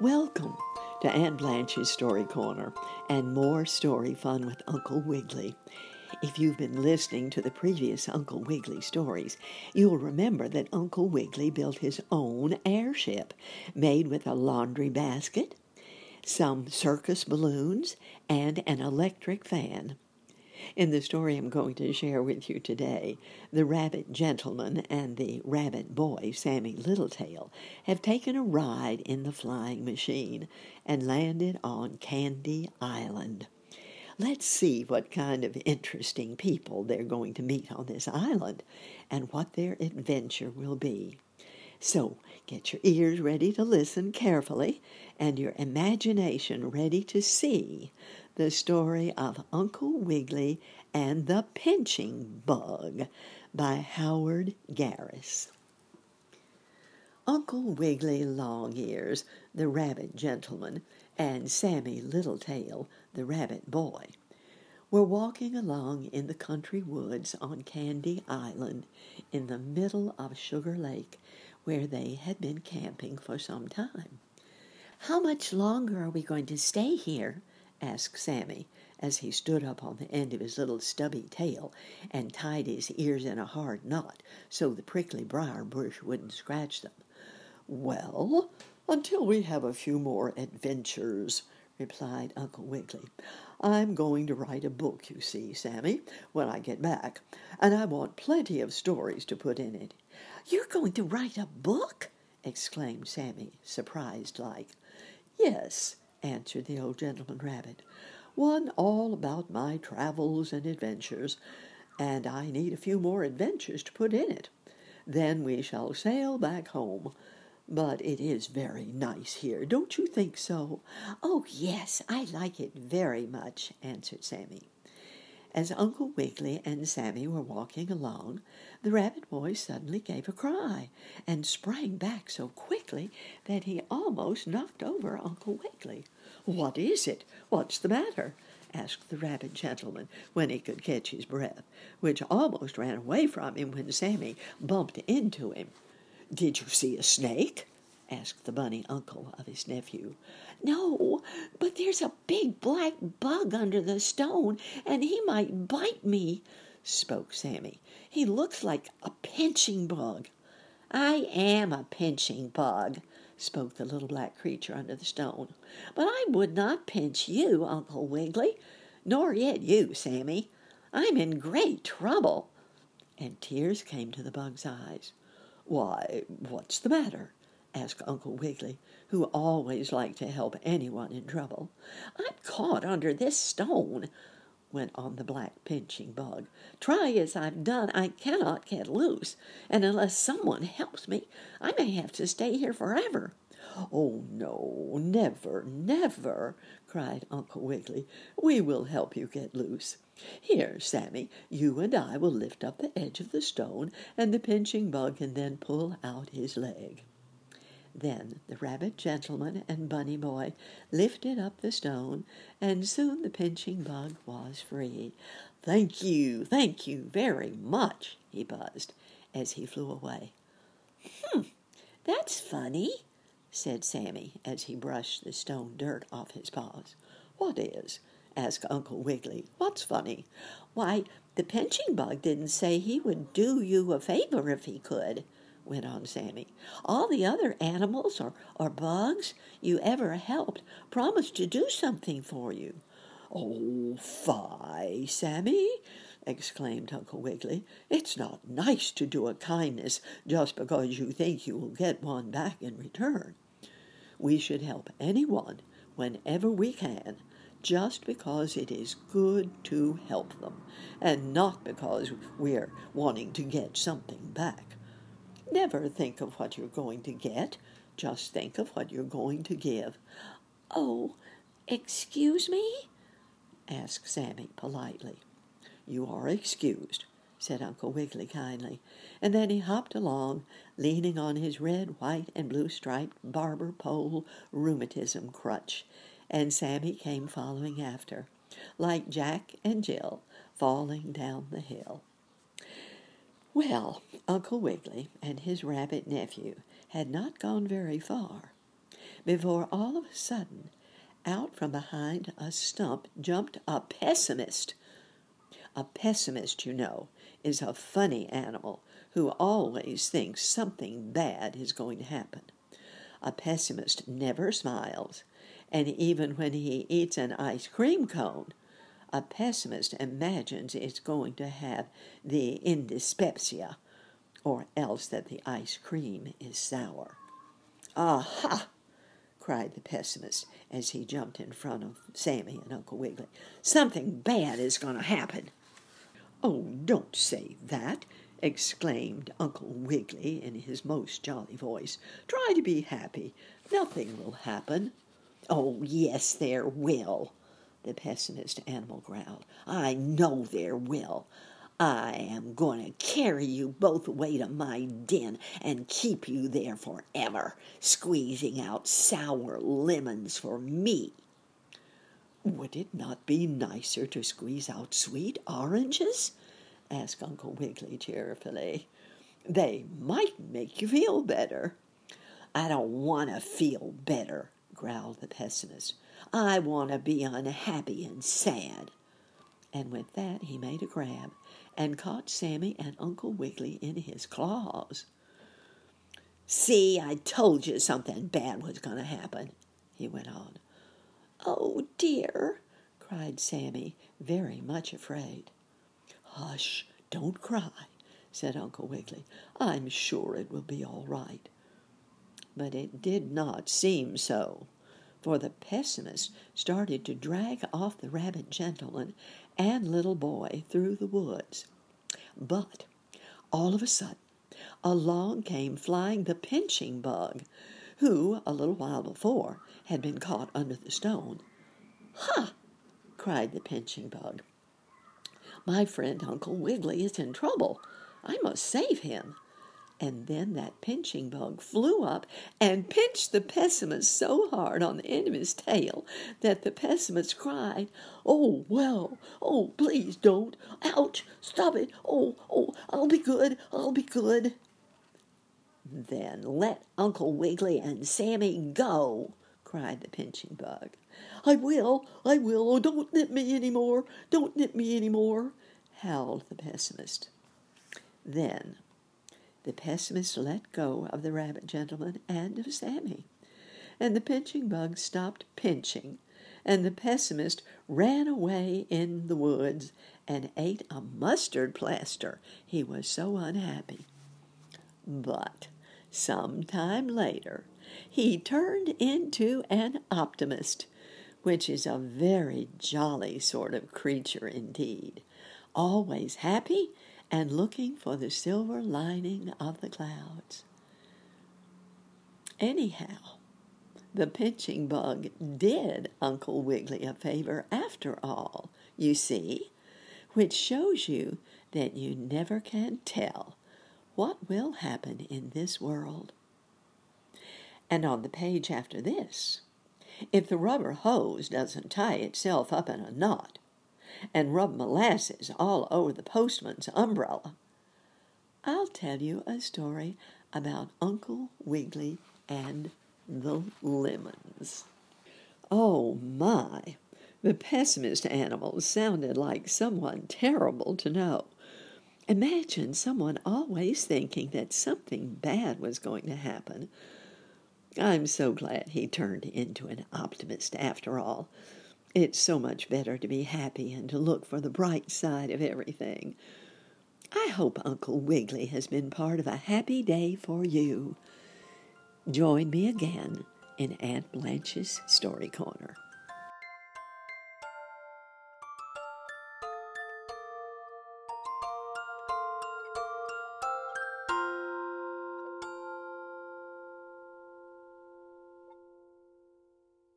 Welcome to Aunt Blanche's Story Corner and more story fun with Uncle Wiggily. If you've been listening to the previous Uncle Wiggily stories, you'll remember that Uncle Wiggily built his own airship made with a laundry basket, some circus balloons, and an electric fan. In the story I'm going to share with you today, the rabbit gentleman and the rabbit boy, Sammie Littletail, have taken a ride in the flying machine and landed on Candy Island. Let's see what kind of interesting people they're going to meet on this island and what their adventure will be. So get your ears ready to listen carefully and your imagination ready to see the story of Uncle Wiggily and the Pinching Bug by Howard Garis. Uncle Wiggily Longears, the rabbit gentleman, and Sammie Littletail, the rabbit boy, were walking along in the country woods on Candy Island in the middle of Sugar Lake where they had been camping for some time. How much longer are we going to stay here? Asked Sammie, as he stood up on the end of his little stubby tail and tied his ears in a hard knot so the prickly briar bush wouldn't scratch them. Well, until we have a few more adventures, replied Uncle Wiggily. I'm going to write a book, you see, Sammie, when I get back, and I want plenty of stories to put in it. You're going to write a book? exclaimed Sammie, surprised like. Yes, answered the old gentleman rabbit. One all about my travels and adventures, and I need a few more adventures to put in it. Then we shall sail back home. But it is very nice here, don't you think so? Oh, yes, I like it very much, answered Sammie. As Uncle Wiggily and Sammie were walking along, the rabbit boy suddenly gave a cry and sprang back so quickly that he almost knocked over Uncle Wiggily. What is it? What's the matter? asked the rabbit gentleman when he could catch his breath, which almost ran away from him when Sammie bumped into him. Did you see a snake? asked the bunny uncle of his nephew. No, but there's a big black bug under the stone, and he might bite me, spoke Sammie. He looks like a pinching bug. I am a pinching bug, spoke the little black creature under the stone. But I would not pinch you, Uncle Wiggily, nor yet you, Sammie. I'm in great trouble. And tears came to the bug's eyes. Why, what's the matter? asked Uncle Wiggily, who always liked to help anyone in trouble. I'm caught under this stone, went on the black pinching bug. Try as I've done, I cannot get loose, and unless someone helps me, I may have to stay here forever. Oh, no, never, never, cried Uncle Wiggily. We will help you get loose. Here, Sammie, you and I will lift up the edge of the stone, and the pinching bug can then pull out his leg. Then the rabbit gentleman and bunny boy lifted up the stone, and soon the pinching bug was free. Thank you, thank you very much, he buzzed as he flew away. Hmm, that's funny, said Sammie as he brushed the stone dirt off his paws. What is? asked Uncle Wiggily. What's funny? Why, the pinching bug didn't say he would do you a favor if he could went on Sammie. All the other animals or, or bugs you ever helped promised to do something for you. Oh, fie, Sammie! exclaimed Uncle Wiggily. It's not nice to do a kindness just because you think you will get one back in return. We should help anyone whenever we can, just because it is good to help them, and not because we're wanting to get something back. Never think of what you're going to get. Just think of what you're going to give. Oh, excuse me? asked Sammie politely. You are excused, said Uncle Wiggily kindly, and then he hopped along, leaning on his red, white, and blue striped barber pole rheumatism crutch, and Sammie came following after, like Jack and Jill falling down the hill. Well, Uncle Wiggily and his rabbit nephew had not gone very far. before all of a sudden, out from behind a stump jumped a pessimist. A pessimist, you know, is a funny animal who always thinks something bad is going to happen. A pessimist never smiles, and even when he eats an ice cream cone, a pessimist imagines it's going to have the indyspepsia, or else that the ice cream is sour. Aha! cried the pessimist as he jumped in front of Sammie and Uncle Wiggily. Something bad is going to happen. Oh, don't say that, exclaimed Uncle Wiggily in his most jolly voice. Try to be happy. Nothing will happen. Oh, yes, there will, the pessimist animal growled. I know there will. I am going to carry you both away to my den and keep you there forever, squeezing out sour lemons for me. Would it not be nicer to squeeze out sweet oranges? asked Uncle Wiggily cheerfully. They might make you feel better. I don't want to feel better, growled the pessimist. I want to be unhappy and sad. And with that, he made a grab and caught Sammie and Uncle Wiggily in his claws. See, I told you something bad was going to happen, he went on. Oh, dear, cried Sammie, very much afraid. Hush, don't cry, said Uncle Wiggily. I'm sure it will be all right. But it did not seem so, for the pessimist started to drag off the rabbit gentleman and little boy through the woods. But all of a sudden, along came flying the pinching bug, who, a little while before, had been caught under the stone. Ha! cried the pinching bug. My friend Uncle Wiggily is in trouble. I must save him and then that pinching bug flew up and pinched the pessimist so hard on the end of his tail that the pessimist cried, Oh, well, oh, please don't. Ouch, stop it. Oh, oh, I'll be good, I'll be good. Then let Uncle Wiggily and Sammie go, cried the pinching bug. I will, I will. Oh, don't nip me any more. Don't nip me any more, howled the pessimist. Then the pessimist let go of the rabbit gentleman and of Sammie, and the pinching bug stopped pinching, and the pessimist ran away in the woods and ate a mustard plaster. He was so unhappy. But some time later, he turned into an optimist, which is a very jolly sort of creature indeed, always happy and looking for the silver lining of the clouds. Anyhow, the pinching bug did Uncle Wiggily a favor after all, you see, which shows you that you never can tell what will happen in this world. And on the page after this, if the rubber hose doesn't tie itself up in a knot, and rub molasses all over the postman's umbrella, I'll tell you a story about Uncle Wiggily and the lemons. Oh my! The pessimist animals sounded like someone terrible to know. Imagine someone always thinking that something bad was going to happen. I'm so glad he turned into an optimist after all. It's so much better to be happy and to look for the bright side of everything. I hope Uncle Wiggily has been part of a happy day for you. Join me again in Aunt Blanche's Story Corner.